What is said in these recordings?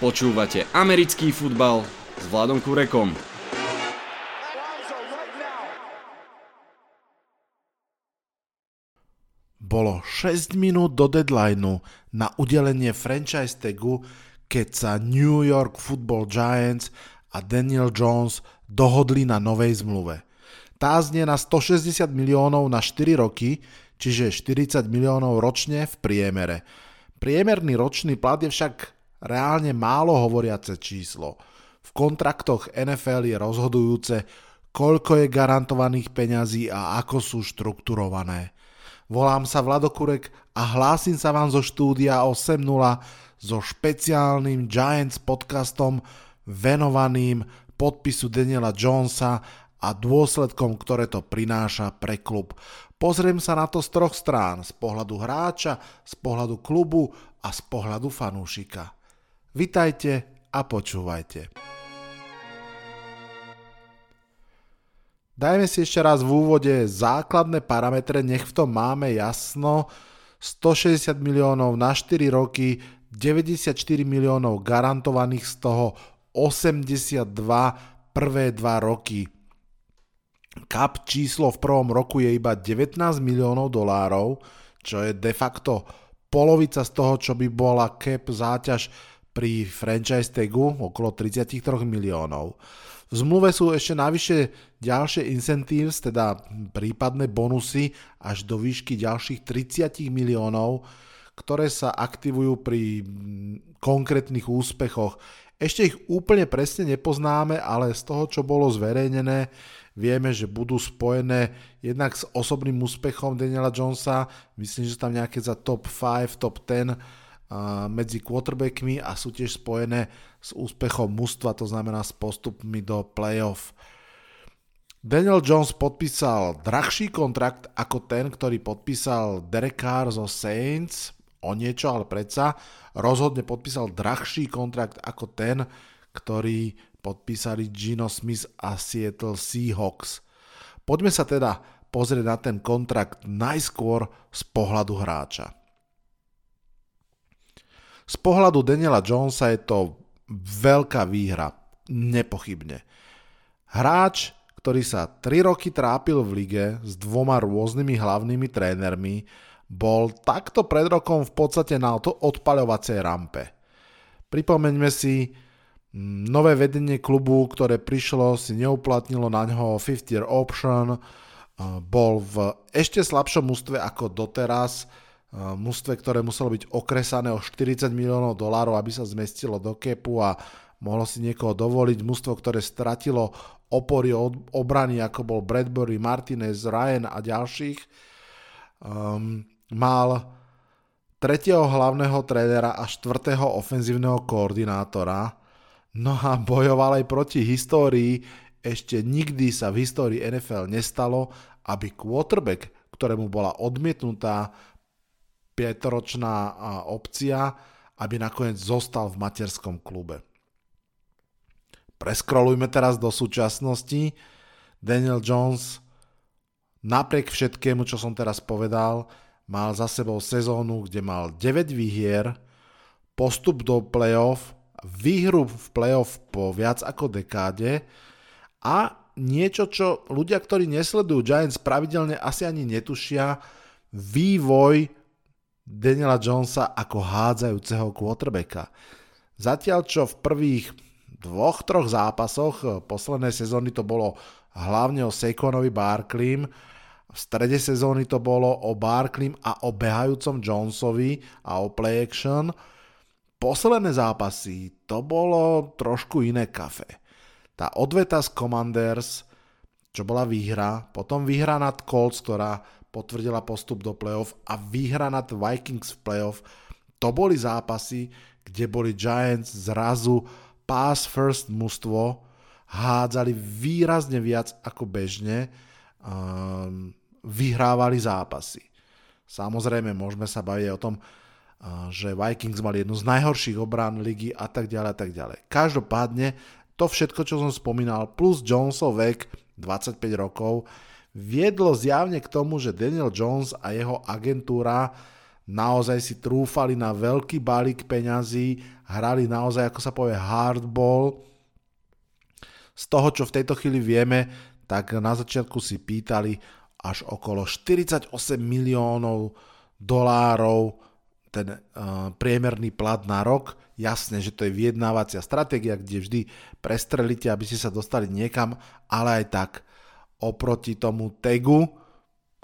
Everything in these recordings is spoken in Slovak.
Počúvate americký futbal s Vladom Kurekom. Bolo 6 minút do deadlineu na udelenie franchise tagu, keď sa New York Football Giants a Daniel Jones dohodli na novej zmluve. Tá znie na 160 miliónov na 4 roky, čiže 40 miliónov ročne v priemere. Priemerný ročný plat je však reálne málo hovoriace číslo. V kontraktoch NFL je rozhodujúce, koľko je garantovaných peňazí a ako sú štrukturované. Volám sa Vladokurek a hlásim sa vám zo štúdia 8.0 so špeciálnym Giants podcastom venovaným podpisu Daniela Jonesa a dôsledkom, ktoré to prináša pre klub. Pozriem sa na to z troch strán, z pohľadu hráča, z pohľadu klubu a z pohľadu fanúšika. Vitajte a počúvajte. Dajme si ešte raz v úvode základné parametre, nech v tom máme jasno. 160 miliónov na 4 roky, 94 miliónov garantovaných, z toho 82 prvé 2 roky. Cap číslo v prvom roku je iba 19 miliónov dolárov, čo je de facto polovica z toho, čo by bola cap záťaž pri franchise tagu okolo 33 miliónov. V zmluve sú ešte navyše ďalšie incentives, teda prípadné bonusy až do výšky ďalších 30 miliónov, ktoré sa aktivujú pri konkrétnych úspechoch. Ešte ich úplne presne nepoznáme, ale z toho, čo bolo zverejnené, vieme, že budú spojené jednak s osobným úspechom Daniela Jonesa, myslím, že tam nejaké za top 5, top 10 medzi quarterbackmi a sú tiež spojené s úspechom mužstva, to znamená s postupmi do playoff. Daniel Jones podpísal drahší kontrakt ako ten, ktorý podpísal Derek Carr zo Saints, o niečo, ale predsa rozhodne podpísal drahší kontrakt ako ten, ktorý podpísali Gino Smith a Seattle Seahawks. Poďme sa teda pozrieť na ten kontrakt najskôr z pohľadu hráča. Z pohľadu Daniela Jonesa je to veľká výhra, nepochybne. Hráč, ktorý sa 3 roky trápil v lige s dvoma rôznymi hlavnými trénermi, bol takto pred rokom v podstate na odpaľovacej rampe. Pripomeňme si, nové vedenie klubu, ktoré prišlo, si neuplatnilo na ňo 50 year option, bol v ešte slabšom ústve ako doteraz, mústve, ktoré muselo byť okresané o 40 miliónov dolárov, aby sa zmestilo do kepu a mohlo si niekoho dovoliť. Mústvo, ktoré stratilo opory od obrany, ako bol Bradbury, Martinez, Ryan a ďalších. Um, mal tretieho hlavného trénera a štvrtého ofenzívneho koordinátora. No a bojoval aj proti histórii. Ešte nikdy sa v histórii NFL nestalo, aby quarterback, ktorému bola odmietnutá 5-ročná opcia, aby nakoniec zostal v materskom klube. Preskrolujme teraz do súčasnosti. Daniel Jones napriek všetkému, čo som teraz povedal, mal za sebou sezónu, kde mal 9 výhier, postup do playoff, výhru v playoff po viac ako dekáde a niečo, čo ľudia, ktorí nesledujú Giants pravidelne asi ani netušia, vývoj Daniela Jonesa ako hádzajúceho quarterbacka. Zatiaľ čo v prvých dvoch, troch zápasoch eh, poslednej sezóny to bolo hlavne o Saquonovi Barkleym, v strede sezóny to bolo o Barkleym a o behajúcom Jonesovi a o play action. Posledné zápasy to bolo trošku iné kafe. Tá odveta z Commanders, čo bola výhra, potom výhra nad Colts, ktorá potvrdila postup do playoff a výhra nad Vikings v playoff. To boli zápasy, kde boli Giants zrazu pass first mužstvo, hádzali výrazne viac ako bežne, um, vyhrávali zápasy. Samozrejme, môžeme sa baviť o tom, uh, že Vikings mali jednu z najhorších obrán ligy a tak ďalej a tak ďalej. Každopádne, to všetko, čo som spomínal, plus Jonesov vek, 25 rokov, viedlo zjavne k tomu, že Daniel Jones a jeho agentúra naozaj si trúfali na veľký balík peňazí, hrali naozaj, ako sa povie, hardball. Z toho, čo v tejto chvíli vieme, tak na začiatku si pýtali až okolo 48 miliónov dolárov ten uh, priemerný plat na rok. Jasné, že to je vyjednávacia stratégia, kde vždy prestrelíte, aby ste sa dostali niekam, ale aj tak oproti tomu tegu,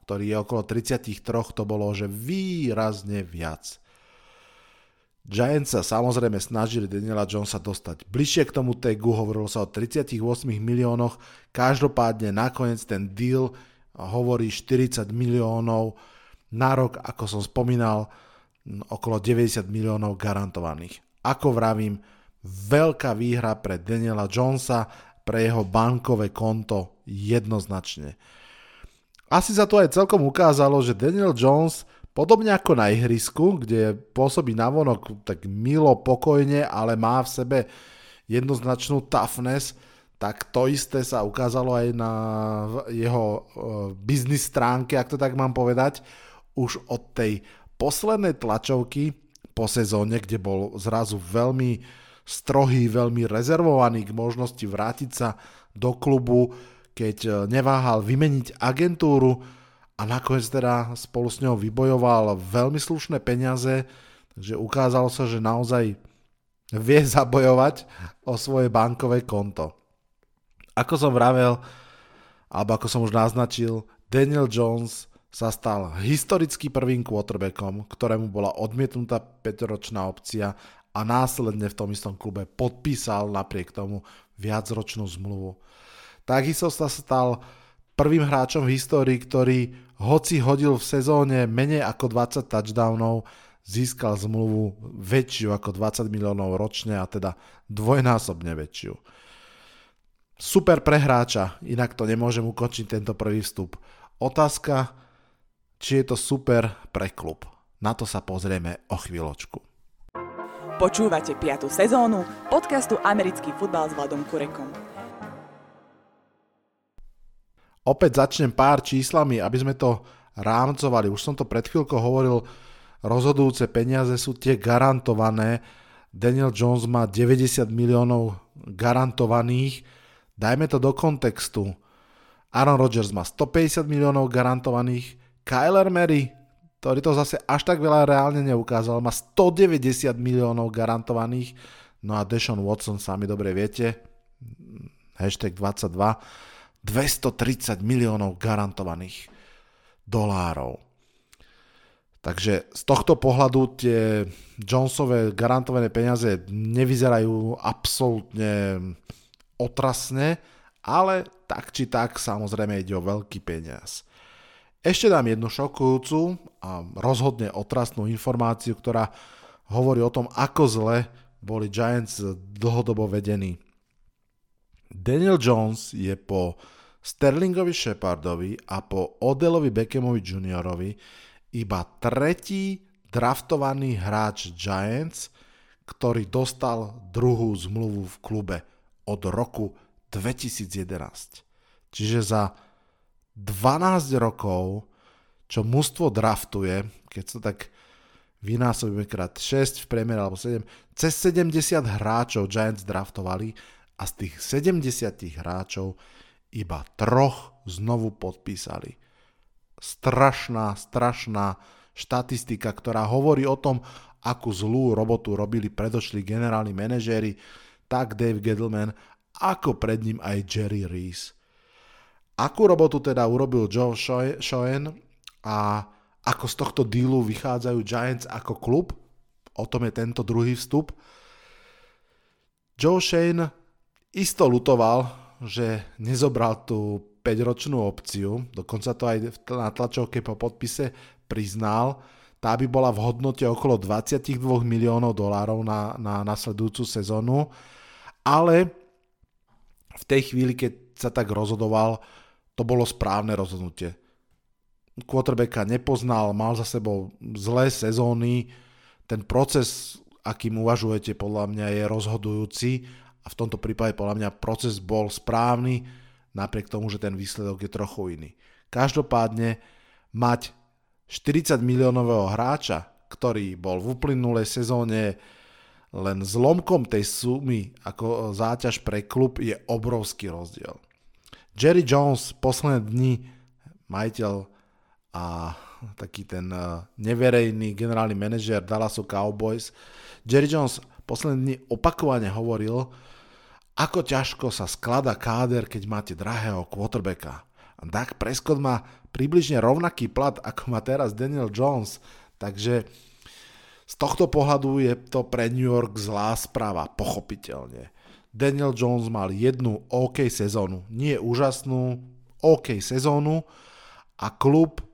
ktorý je okolo 33, to bolo, že výrazne viac. Giants sa samozrejme snažili Daniela Jonesa dostať bližšie k tomu tagu, hovorilo sa o 38 miliónoch, každopádne nakoniec ten deal hovorí 40 miliónov na rok, ako som spomínal, okolo 90 miliónov garantovaných. Ako vravím, veľká výhra pre Daniela Jonesa, pre jeho bankové konto jednoznačne. Asi sa to aj celkom ukázalo, že Daniel Jones, podobne ako na ihrisku, kde pôsobí navonok tak milo, pokojne, ale má v sebe jednoznačnú toughness, tak to isté sa ukázalo aj na jeho uh, biznis stránke, ak to tak mám povedať, už od tej poslednej tlačovky po sezóne, kde bol zrazu veľmi strohý, veľmi rezervovaný k možnosti vrátiť sa do klubu, keď e, neváhal vymeniť agentúru a nakoniec teda spolu s ňou vybojoval veľmi slušné peniaze, takže ukázalo sa, že naozaj vie zabojovať o svoje bankové konto. Ako som vravel, alebo ako som už naznačil, Daniel Jones sa stal historicky prvým quarterbackom, ktorému bola odmietnutá 5-ročná opcia a následne v tom istom klube podpísal napriek tomu viacročnú zmluvu. Takisto sa stal prvým hráčom v histórii, ktorý hoci hodil v sezóne menej ako 20 touchdownov, získal zmluvu väčšiu ako 20 miliónov ročne a teda dvojnásobne väčšiu. Super pre hráča, inak to nemôžem ukončiť tento prvý vstup. Otázka, či je to super pre klub. Na to sa pozrieme o chvíľočku. Počúvate 5. sezónu podcastu Americký futbal s Vladom Kurekom. Opäť začnem pár číslami, aby sme to rámcovali. Už som to pred chvíľkou hovoril, rozhodujúce peniaze sú tie garantované. Daniel Jones má 90 miliónov garantovaných. Dajme to do kontextu. Aaron Rodgers má 150 miliónov garantovaných. Kyler Murray, ktorý to zase až tak veľa reálne neukázal, má 190 miliónov garantovaných. No a Deshaun Watson, sami dobre viete, hashtag 22, 230 miliónov garantovaných dolárov. Takže z tohto pohľadu tie Jonesové garantované peniaze nevyzerajú absolútne otrasne, ale tak či tak samozrejme ide o veľký peniaz. Ešte dám jednu šokujúcu a rozhodne otrasnú informáciu, ktorá hovorí o tom, ako zle boli Giants dlhodobo vedení. Daniel Jones je po Sterlingovi Shepardovi a po Odelovi Beckhamovi juniorovi iba tretí draftovaný hráč Giants, ktorý dostal druhú zmluvu v klube od roku 2011. Čiže za 12 rokov, čo mužstvo draftuje, keď sa tak vynásobíme krát 6 v priemere alebo 7, cez 70 hráčov Giants draftovali a z tých 70 hráčov iba troch znovu podpísali. Strašná, strašná štatistika, ktorá hovorí o tom, akú zlú robotu robili predošli generálni manažéri, tak Dave Gettleman, ako pred ním aj Jerry Reese. Akú robotu teda urobil Joe Schoen a ako z tohto dealu vychádzajú Giants ako klub? O tom je tento druhý vstup. Joe Shane isto lutoval, že nezobral tú 5-ročnú opciu, dokonca to aj na tlačovke po podpise priznal, tá by bola v hodnote okolo 22 miliónov dolárov na, na nasledujúcu sezónu, ale v tej chvíli, keď sa tak rozhodoval, to bolo správne rozhodnutie. Quarterbacka nepoznal, mal za sebou zlé sezóny, ten proces, akým uvažujete, podľa mňa je rozhodujúci a v tomto prípade podľa mňa proces bol správny, napriek tomu, že ten výsledok je trochu iný. Každopádne mať 40 miliónového hráča, ktorý bol v uplynulej sezóne len zlomkom tej sumy ako záťaž pre klub je obrovský rozdiel. Jerry Jones posledné dni, majiteľ a taký ten eh, neverejný generálny manažer Dallasu Cowboys, Jerry Jones posledné dni opakovane hovoril, ako ťažko sa sklada káder, keď máte drahého quarterbacka. Dak Prescott má približne rovnaký plat, ako má teraz Daniel Jones, takže z tohto pohľadu je to pre New York zlá správa, pochopiteľne. Daniel Jones mal jednu OK sezónu, nie úžasnú, OK sezónu a klub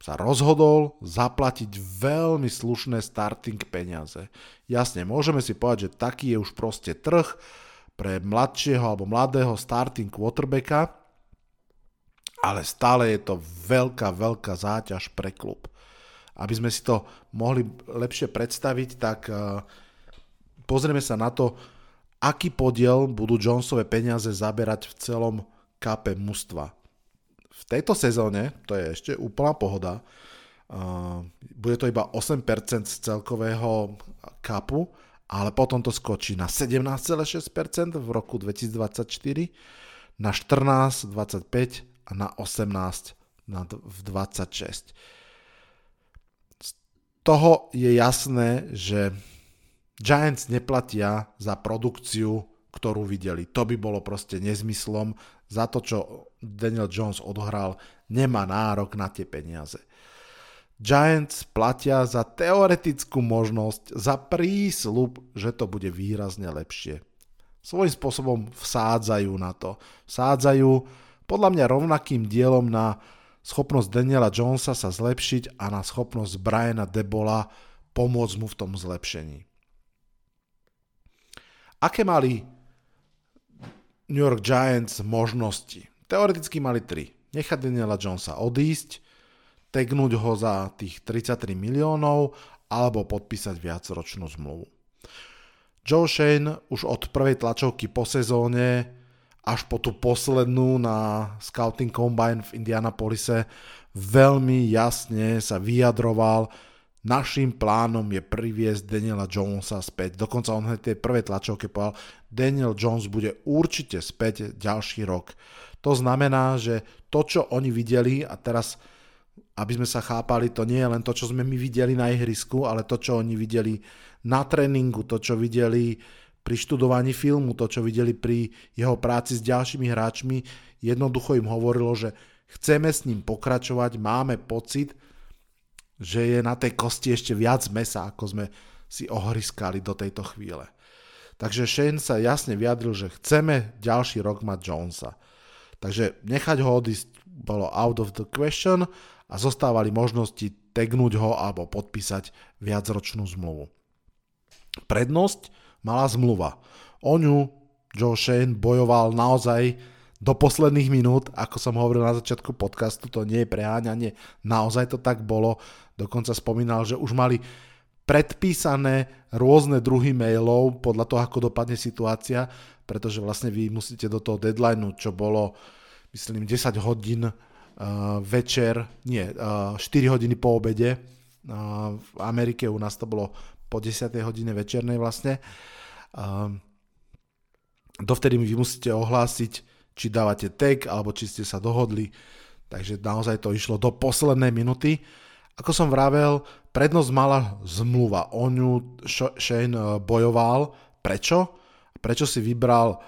sa rozhodol zaplatiť veľmi slušné starting peniaze. Jasne, môžeme si povedať, že taký je už proste trh pre mladšieho alebo mladého starting quarterbacka, ale stále je to veľká, veľká záťaž pre klub. Aby sme si to mohli lepšie predstaviť, tak uh, pozrieme sa na to, aký podiel budú Jonesové peniaze zaberať v celom kape mužstva v tejto sezóne, to je ešte úplná pohoda, bude to iba 8% z celkového kapu, ale potom to skočí na 17,6% v roku 2024, na 14, 25 a na 18 na v 26. Z toho je jasné, že Giants neplatia za produkciu, ktorú videli. To by bolo proste nezmyslom za to, čo Daniel Jones odohral, nemá nárok na tie peniaze. Giants platia za teoretickú možnosť, za prísľub, že to bude výrazne lepšie. Svojím spôsobom vsádzajú na to. Vsádzajú podľa mňa rovnakým dielom na schopnosť Daniela Jonesa sa zlepšiť a na schopnosť Briana Debola pomôcť mu v tom zlepšení. Aké mali New York Giants možnosti. Teoreticky mali tri. Nechať Daniela Jonesa odísť, tegnúť ho za tých 33 miliónov alebo podpísať viacročnú zmluvu. Joe Shane už od prvej tlačovky po sezóne až po tú poslednú na Scouting Combine v Indianapolise veľmi jasne sa vyjadroval, našim plánom je priviesť Daniela Jonesa späť. Dokonca on hneď tej prvej tlačovke povedal, Daniel Jones bude určite späť ďalší rok. To znamená, že to, čo oni videli, a teraz, aby sme sa chápali, to nie je len to, čo sme my videli na ihrisku, ale to, čo oni videli na tréningu, to, čo videli pri študovaní filmu, to, čo videli pri jeho práci s ďalšími hráčmi, jednoducho im hovorilo, že chceme s ním pokračovať, máme pocit, že je na tej kosti ešte viac mesa, ako sme si ohryskali do tejto chvíle. Takže Shane sa jasne vyjadril, že chceme ďalší rok mať Jonesa. Takže nechať ho odísť bolo out of the question a zostávali možnosti tegnúť ho alebo podpísať viacročnú zmluvu. Prednosť mala zmluva. O ňu Joe Shane bojoval naozaj do posledných minút, ako som hovoril na začiatku podcastu, to nie je preháňanie, naozaj to tak bolo. Dokonca spomínal, že už mali predpísané rôzne druhy mailov podľa toho, ako dopadne situácia, pretože vlastne vy musíte do toho deadlineu, čo bolo, myslím, 10 hodín uh, večer, nie, uh, 4 hodiny po obede. Uh, v Amerike u nás to bolo po 10 hodine večernej vlastne. Uh, dovtedy vy musíte ohlásiť či dávate tag, alebo či ste sa dohodli. Takže naozaj to išlo do poslednej minuty. Ako som vravel, prednosť mala zmluva. O ňu Shane eh, bojoval. Prečo? Prečo si vybral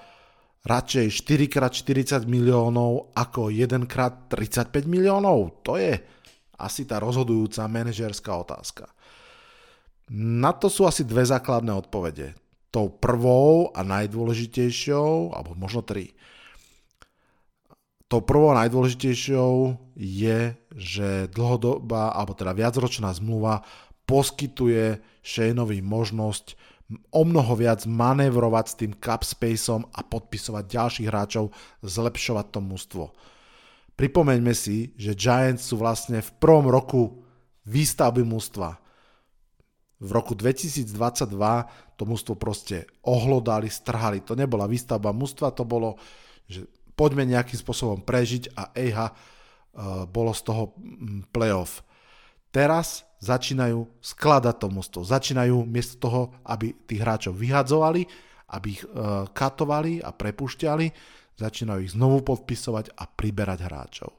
radšej 4x40 miliónov ako 1x35 miliónov? To je asi tá rozhodujúca manažerská otázka. Na to sú asi dve základné odpovede. Tou prvou a najdôležitejšou, alebo možno tri, tou prvou najdôležitejšou je, že dlhodobá, alebo teda viacročná zmluva poskytuje Shaneovi možnosť o mnoho viac manévrovať s tým cap spaceom a podpisovať ďalších hráčov, zlepšovať to mužstvo. Pripomeňme si, že Giants sú vlastne v prvom roku výstavby mužstva. V roku 2022 to mužstvo proste ohlodali, strhali. To nebola výstavba mužstva, to bolo, že poďme nejakým spôsobom prežiť a ejha, uh, bolo z toho mm, playoff. Teraz začínajú skladať to mústvo. Začínajú miesto toho, aby tých hráčov vyhadzovali, aby ich e, katovali a prepušťali, začínajú ich znovu podpisovať a priberať hráčov.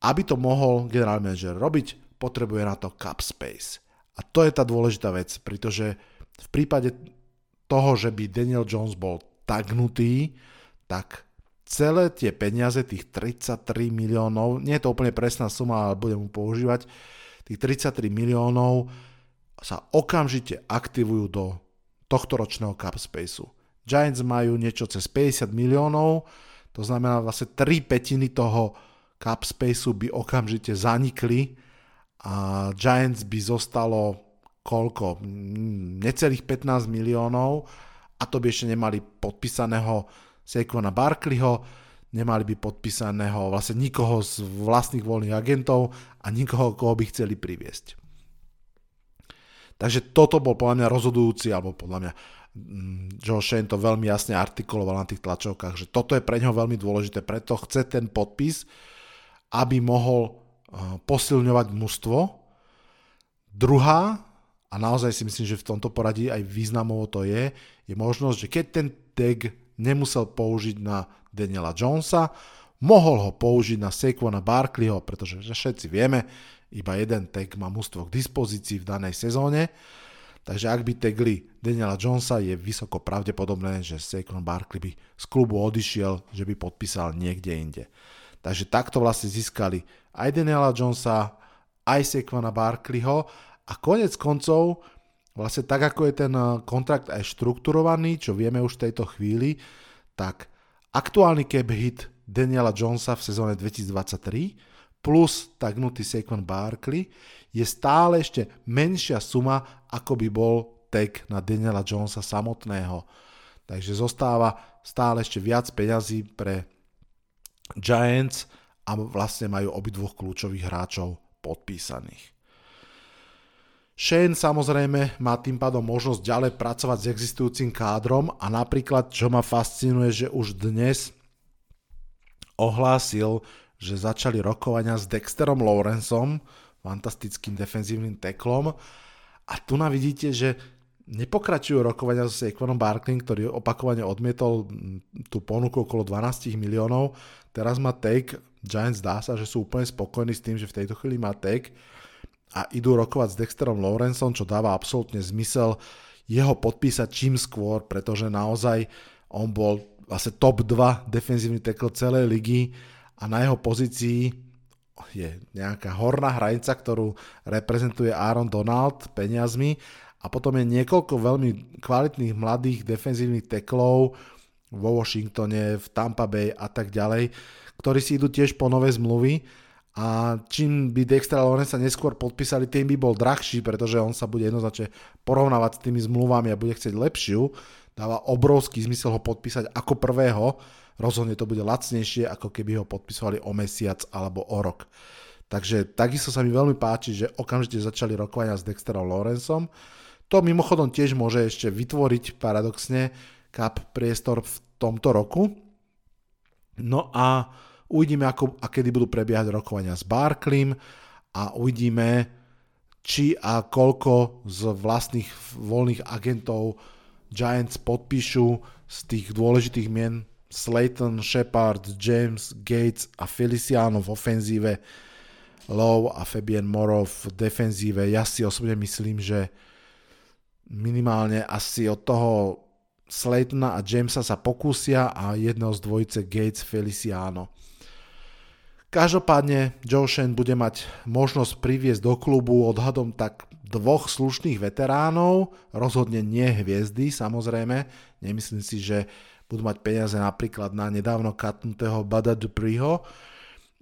Aby to mohol generálny manažer robiť, potrebuje na to cap space. A to je tá dôležitá vec, pretože v prípade toho, že by Daniel Jones bol tagnutý, tak celé tie peniaze, tých 33 miliónov, nie je to úplne presná suma, ale budem mu používať, tých 33 miliónov sa okamžite aktivujú do tohto ročného cap spaceu. Giants majú niečo cez 50 miliónov, to znamená vlastne 3 petiny toho cap spaceu by okamžite zanikli a Giants by zostalo koľko? Necelých 15 miliónov a to by ešte nemali podpísaného Saquona Barkleyho, nemali by podpísaného vlastne nikoho z vlastných voľných agentov a nikoho, koho by chceli priviesť. Takže toto bol podľa mňa rozhodujúci, alebo podľa mňa mm, Joe Shane to veľmi jasne artikuloval na tých tlačovkách, že toto je pre neho veľmi dôležité, preto chce ten podpis, aby mohol eh, posilňovať mužstvo. Druhá, a naozaj si myslím, že v tomto poradí aj významovo to je, je možnosť, že keď ten tag nemusel použiť na Daniela Jonesa, mohol ho použiť na Saquona Barkleyho, pretože všetci vieme, iba jeden tag má mústvo k dispozícii v danej sezóne, takže ak by tagli Daniela Jonesa, je vysoko pravdepodobné, že Saquon Barkley by z klubu odišiel, že by podpísal niekde inde. Takže takto vlastne získali aj Daniela Jonesa, aj Saquona Barkleyho a konec koncov vlastne tak, ako je ten eh, kontrakt aj štrukturovaný, čo vieme už v tejto chvíli, tak aktuálny cap hit Daniela Jonesa v sezóne 2023 plus tagnutý Saquon Barkley je stále ešte menšia suma, ako by bol tag na Daniela Jonesa samotného. Takže zostáva stále ešte viac peňazí pre Giants a vlastne majú obidvoch kľúčových hráčov podpísaných. Shane samozrejme má tým pádom možnosť ďalej pracovať s existujúcim kádrom a napríklad, čo ma fascinuje, že už dnes ohlásil, že začali rokovania s Dexterom Lawrenceom, fantastickým defenzívnym teklom. A tu na vidíte, že nepokračujú rokovania so Saquonom Barkley, ktorý opakovane odmietol tú ponuku okolo 12 miliónov. Teraz má take, Giants dá sa, že sú úplne spokojní s tým, že v tejto chvíli má take a idú rokovať s Dexterom Lawrenceom, čo dáva absolútne zmysel jeho podpísať čím skôr, pretože naozaj on bol vlastne top 2 defenzívny tackle celej ligy a na jeho pozícii je nejaká horná hranica, ktorú reprezentuje Aaron Donald peniazmi. A potom je niekoľko veľmi kvalitných mladých defenzívnych teklov vo Washingtone, v Tampa Bay a tak ďalej, ktorí si idú tiež po nové zmluvy a čím by Dexter Lawrence sa neskôr podpísali, tým by bol drahší, pretože on sa bude jednoznačne porovnávať s tými zmluvami a bude chcieť lepšiu. Dáva obrovský zmysel ho podpísať ako prvého, rozhodne to bude lacnejšie, ako keby ho podpisovali o mesiac alebo o rok. Takže takisto sa mi veľmi páči, že okamžite začali rokovania s Dexterom Lawrenceom. To mimochodom tiež môže ešte vytvoriť paradoxne cap priestor v tomto roku. No a Uvidíme, ako a kedy budú prebiehať rokovania s Barklim a uvidíme, či a koľko z vlastných voľných agentov Giants podpíšu z tých dôležitých mien Slayton, Shepard, James, Gates a Feliciano v ofenzíve, Lowe a Fabian Morrow v defenzíve. Ja si osobne myslím, že minimálne asi od toho Slaytona a Jamesa sa pokúsia a jedného z dvojice Gates Feliciano. Každopádne Joe Shane bude mať možnosť priviesť do klubu odhadom tak dvoch slušných veteránov, rozhodne nie hviezdy samozrejme, nemyslím si, že budú mať peniaze napríklad na nedávno katnutého Bada Dupreeho,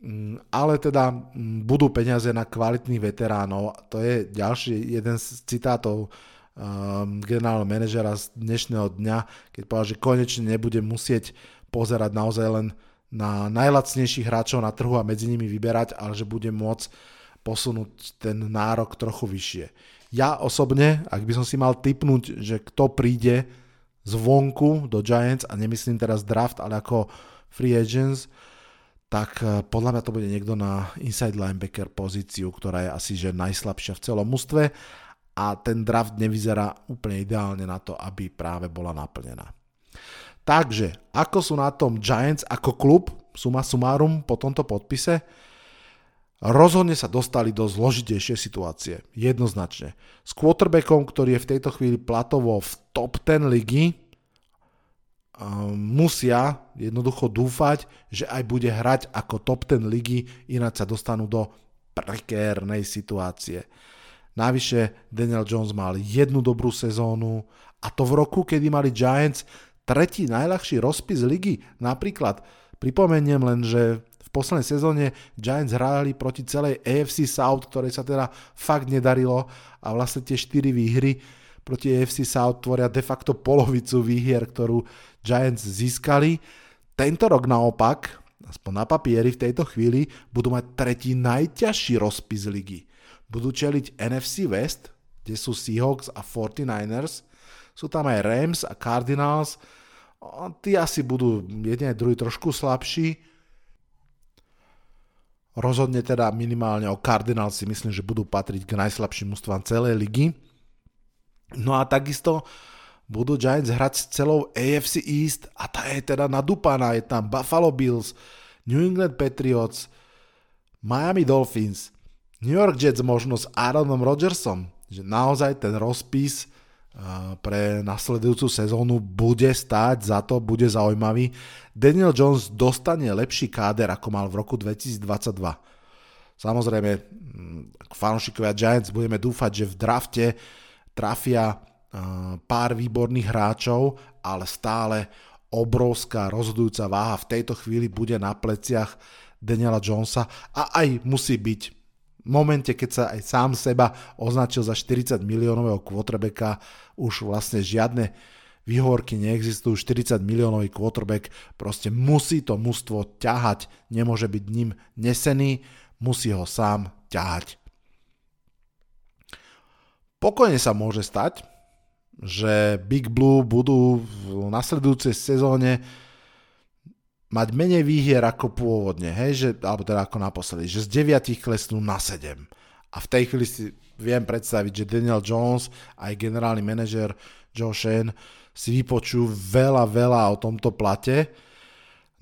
mm, ale teda mm, budú peniaze na kvalitných veteránov. To je ďalší jeden z citátov um, generálneho manažera z dnešného dňa, keď povedal, že konečne nebude musieť pozerať naozaj len na najlacnejších hráčov na trhu a medzi nimi vyberať, ale že bude môcť posunúť ten nárok trochu vyššie. Ja osobne, ak by som si mal typnúť, že kto príde zvonku do Giants, a nemyslím teraz draft, ale ako free agents, tak e, podľa mňa to bude niekto na inside linebacker pozíciu, ktorá je asi že najslabšia v celom mústve a ten draft nevyzerá úplne ideálne na to, aby práve bola naplnená. Takže, ako sú na tom Giants ako klub, suma sumárum po tomto podpise, rozhodne sa dostali do zložitejšie situácie, jednoznačne. S quarterbackom, ktorý je v tejto chvíli platovo v top 10 ligy, musia jednoducho dúfať, že aj bude hrať ako top 10 ligy, ináč sa dostanú do prekérnej situácie. Navyše Daniel Jones mal jednu dobrú sezónu a to v roku, kedy mali Giants tretí najľahší rozpis ligy. Napríklad pripomeniem len, že v poslednej sezóne Giants hrali proti celej AFC South, ktorej sa teda fakt nedarilo a vlastne tie 4 výhry proti AFC South tvoria de facto polovicu výhier, ktorú Giants získali. Tento rok naopak, aspoň na papieri v tejto chvíli, budú mať tretí najťažší rozpis ligy. Budú čeliť NFC West, kde sú Seahawks a 49ers, sú tam aj Rams a Cardinals, tí asi budú jeden aj druhý trošku slabší. Rozhodne teda minimálne o Cardinals si myslím, že budú patriť k najslabším mústvám celej ligy. No a takisto budú Giants hrať s celou AFC East a tá je teda nadúpaná. Je tam Buffalo Bills, New England Patriots, Miami Dolphins, New York Jets možno s Aaronom Rodgersom. Že naozaj ten rozpis pre nasledujúcu sezónu bude stáť za to, bude zaujímavý. Daniel Jones dostane lepší káder, ako mal v roku 2022. Samozrejme, k fanúšikovia Giants budeme dúfať, že v drafte trafia pár výborných hráčov, ale stále obrovská rozhodujúca váha v tejto chvíli bude na pleciach Daniela Jonesa a aj musí byť momente, keď sa aj sám seba označil za 40 miliónového quarterbacka, už vlastne žiadne výhovorky neexistujú, 40 miliónový quarterback proste musí to mužstvo ťahať, nemôže byť ním nesený, musí ho sám ťahať. Pokojne sa môže stať, že Big Blue budú v nasledujúcej sezóne mať menej výhier ako pôvodne, hej, že, alebo teda ako naposledy, že z 9 klesnú na 7. A v tej chvíli si viem predstaviť, že Daniel Jones aj generálny manažer Joe Shane si vypočú veľa, veľa o tomto plate.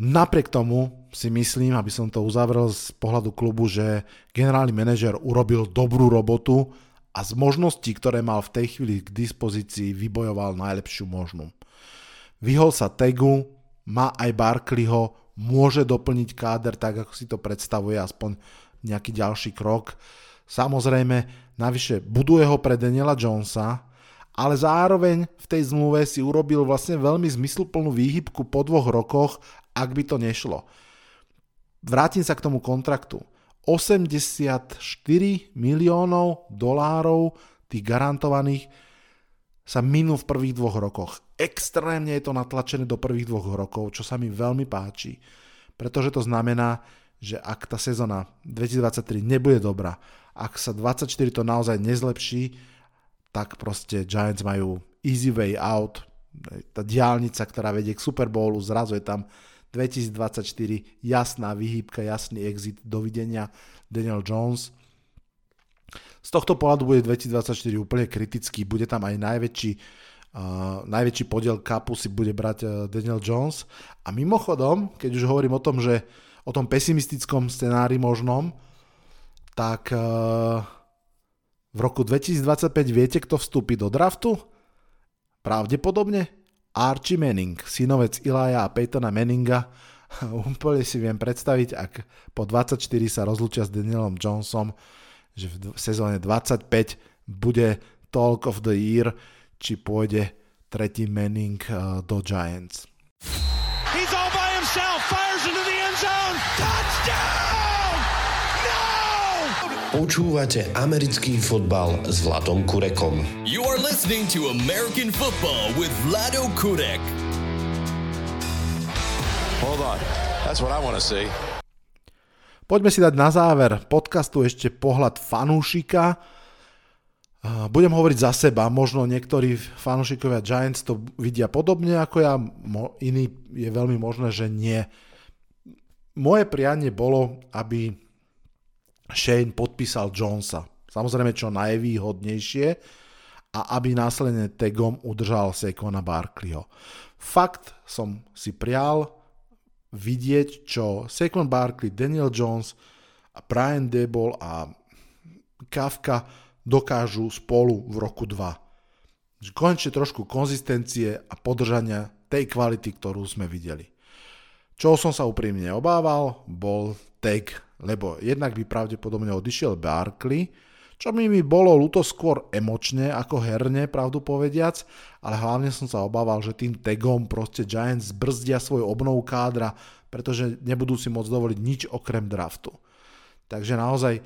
Napriek tomu si myslím, aby som to uzavrel z pohľadu klubu, že generálny manažer urobil dobrú robotu, a z možností, ktoré mal v tej chvíli k dispozícii, vybojoval najlepšiu možnú. Vyhol sa Tegu, má aj Barkleyho, môže doplniť káder tak, ako si to predstavuje, aspoň nejaký ďalší krok. Samozrejme, navyše buduje ho pre Daniela Jonesa, ale zároveň v tej zmluve si urobil vlastne veľmi zmysluplnú výhybku po dvoch rokoch, ak by to nešlo. Vrátim sa k tomu kontraktu. 84 miliónov dolárov tých garantovaných sa minú v prvých dvoch rokoch. Extrémne je to natlačené do prvých dvoch rokov, čo sa mi veľmi páči, pretože to znamená, že ak tá sezóna 2023 nebude dobrá, ak sa 24 to naozaj nezlepší, tak proste Giants majú easy way out, tá diálnica, ktorá vedie k Super Bowlu, zrazu je tam 2024 jasná vyhýbka, jasný exit, dovidenia Daniel Jones. Z tohto pohľadu bude 2024 úplne kritický, bude tam aj najväčší, uh, najväčší podiel kapu si bude brať uh, Daniel Jones. A mimochodom, keď už hovorím o tom, že o tom pesimistickom scenári možnom, tak v roku 2025 viete, kto vstúpi do draftu? Pravdepodobne Archie Manning, synovec Ilaja a Peytona Manninga, úplne si viem predstaviť, ak po 24 sa rozlúčia s Danielom Johnsonom, že v sezóne 25 bude Talk of the Year, či pôjde tretí Manning uh, do Giants. He's all by himself, fires into the end zone, touchdown! Počúvate americký fotbal s Vladom Kurekom. You are listening to American football with Vlado Kurek. Hold on. That's what I want to see. Poďme si dať na záver podcastu ešte pohľad fanúšika. Budem hovoriť za seba, možno niektorí fanúšikovia Giants to vidia podobne ako ja, iní je veľmi možné, že nie. moje prianie bolo, aby Shane podpísal Jonesa. Samozrejme čo najvýhodnejšie a aby následne tagom udržal Saquona Barkleyho. Fakt som si prial vidieť, čo Saquon Barkley, Daniel Jones, Brian Debol a Kafka dokážu spolu v roku 2. Konečne trošku konzistencie a podržania tej kvality, ktorú sme videli. Čo som sa úprimne obával, bol tag, lebo jednak by pravdepodobne odišiel Barkley, čo mi mi bolo ľúto skôr emočne ako herne, pravdu povediac, ale hlavne som sa obával, že tým tagom proste Giants brzdia svoj obnov kádra, pretože nebudú si môcť dovoliť nič okrem draftu. Takže naozaj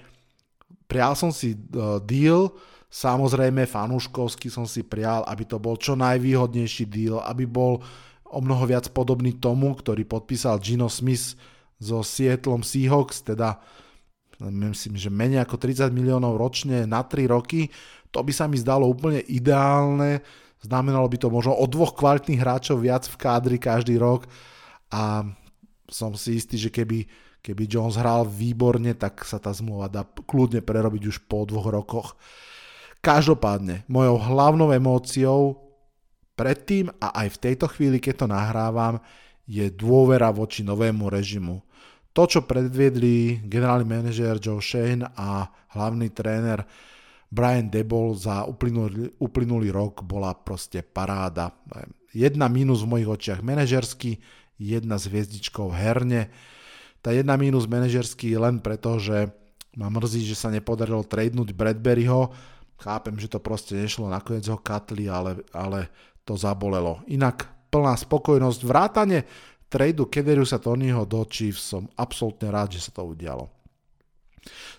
prial som si uh, deal, samozrejme fanúškovsky som si prial, aby to bol čo najvýhodnejší deal, aby bol o mnoho viac podobný tomu, ktorý podpísal Gino Smith so Seattlom Seahawks, teda myslím, že menej ako 30 miliónov ročne na 3 roky, to by sa mi zdalo úplne ideálne, znamenalo by to možno o dvoch kvalitných hráčov viac v kádri každý rok a som si istý, že keby, keby Jones hral výborne, tak sa tá zmluva dá kľudne prerobiť už po dvoch rokoch. Každopádne, mojou hlavnou emóciou predtým a aj v tejto chvíli, keď to nahrávam, je dôvera voči novému režimu. To, čo predviedli generálny manažer Joe Shane a hlavný tréner Brian Debol za uplynulý, uplynulý rok bola proste paráda. Jedna mínus v mojich očiach manažersky, jedna s hviezdičkou herne. Tá jedna mínus manažersky len preto, že ma mrzí, že sa nepodarilo tradenúť Bradburyho. Chápem, že to proste nešlo, nakoniec ho katli, ale, ale to zabolelo. Inak plná spokojnosť, vrátane tradu Kederiusa Tonyho do Chiefs som absolútne rád, že sa to udialo.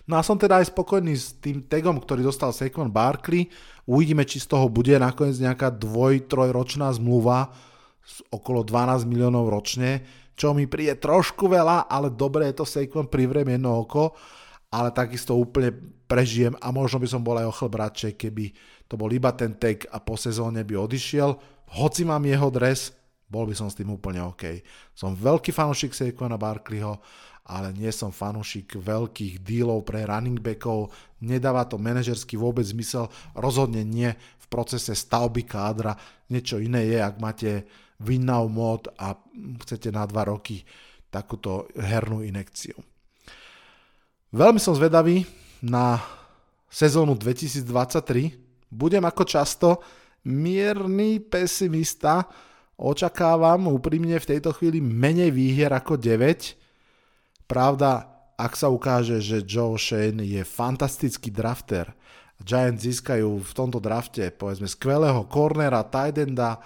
No a som teda aj spokojný s tým tagom, ktorý dostal Saquon Barkley. Uvidíme, či z toho bude nakoniec nejaká dvoj, trojročná zmluva okolo 12 miliónov ročne, čo mi príde trošku veľa, ale dobre je to Saquon, privriem jedno oko, ale takisto úplne prežijem a možno by som bol aj o chlb radšej, keby to bol iba ten tag a po sezóne by odišiel. Hoci mám jeho dres, bol by som s tým úplne OK. Som veľký fanúšik Saquona Barkleyho, ale nie som fanúšik veľkých dílov pre running backov, nedáva to manažersky vôbec zmysel, rozhodne nie v procese stavby kádra, niečo iné je, ak máte win now mod a chcete na dva roky takúto hernú inekciu. Veľmi som zvedavý na sezónu 2023. Budem ako často mierny pesimista, Očakávam úprimne v tejto chvíli menej výhier ako 9. Pravda, ak sa ukáže, že Joe Shane je fantastický drafter, Giants získajú v tomto drafte povedzme skvelého cornera, tight enda,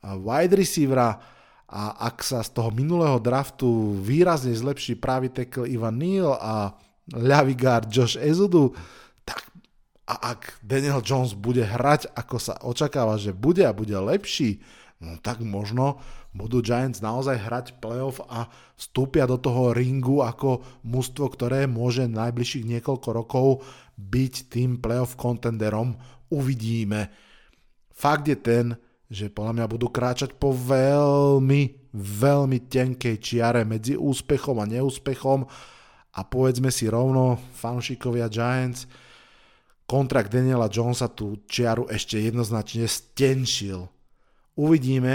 wide receivera a ak sa z toho minulého draftu výrazne zlepší pravý tackle Ivan Neal a ľavý guard Josh Ezudu, tak a ak Daniel Jones bude hrať ako sa očakáva, že bude a bude lepší, no tak možno budú Giants naozaj hrať playoff a vstúpia do toho ringu ako mužstvo, ktoré môže najbližších niekoľko rokov byť tým playoff contenderom. Uvidíme. Fakt je ten, že podľa mňa budú kráčať po veľmi, veľmi tenkej čiare medzi úspechom a neúspechom a povedzme si rovno, fanšikovia Giants, kontrakt Daniela Jonesa tú čiaru ešte jednoznačne stenšil Uvidíme,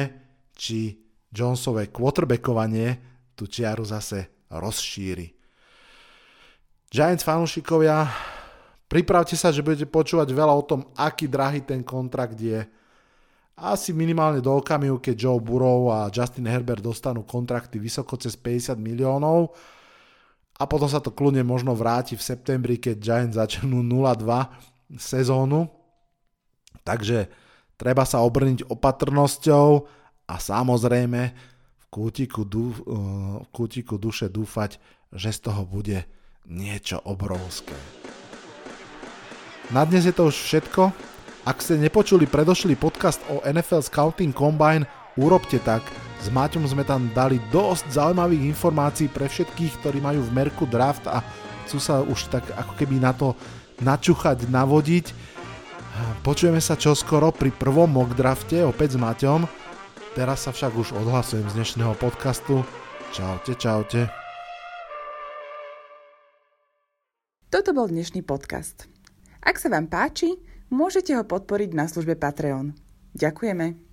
či Jonesové quarterbackovanie tú čiaru zase rozšíri. Giants fanúšikovia, pripravte sa, že budete počúvať veľa o tom, aký drahý ten kontrakt je. Asi minimálne do okamihu, keď Joe Burrow a Justin Herbert dostanú kontrakty vysoko cez 50 miliónov a potom sa to kľudne možno vráti v septembri, keď Giants začnú 0-2 sezónu. Takže Treba sa obrniť opatrnosťou a samozrejme v kútiku, du, eh, v kútiku duše dúfať, že z toho bude niečo obrovské. Na dnes je to už všetko. Ak ste nepočuli predošlý podcast o NFL Scouting Combine, urobte tak. S Maťom sme tam dali dosť zaujímavých informácií pre všetkých, ktorí majú v merku draft a chcú sa už tak ako keby na to načuchať, navodiť. Počujeme sa čoskoro pri prvom mock drafte opäť s Maťom. Teraz sa však už odhlasujem z dnešného podcastu. Čaute, čaute. Toto bol dnešný podcast. Ak sa vám páči, môžete ho podporiť na službe Patreon. Ďakujeme.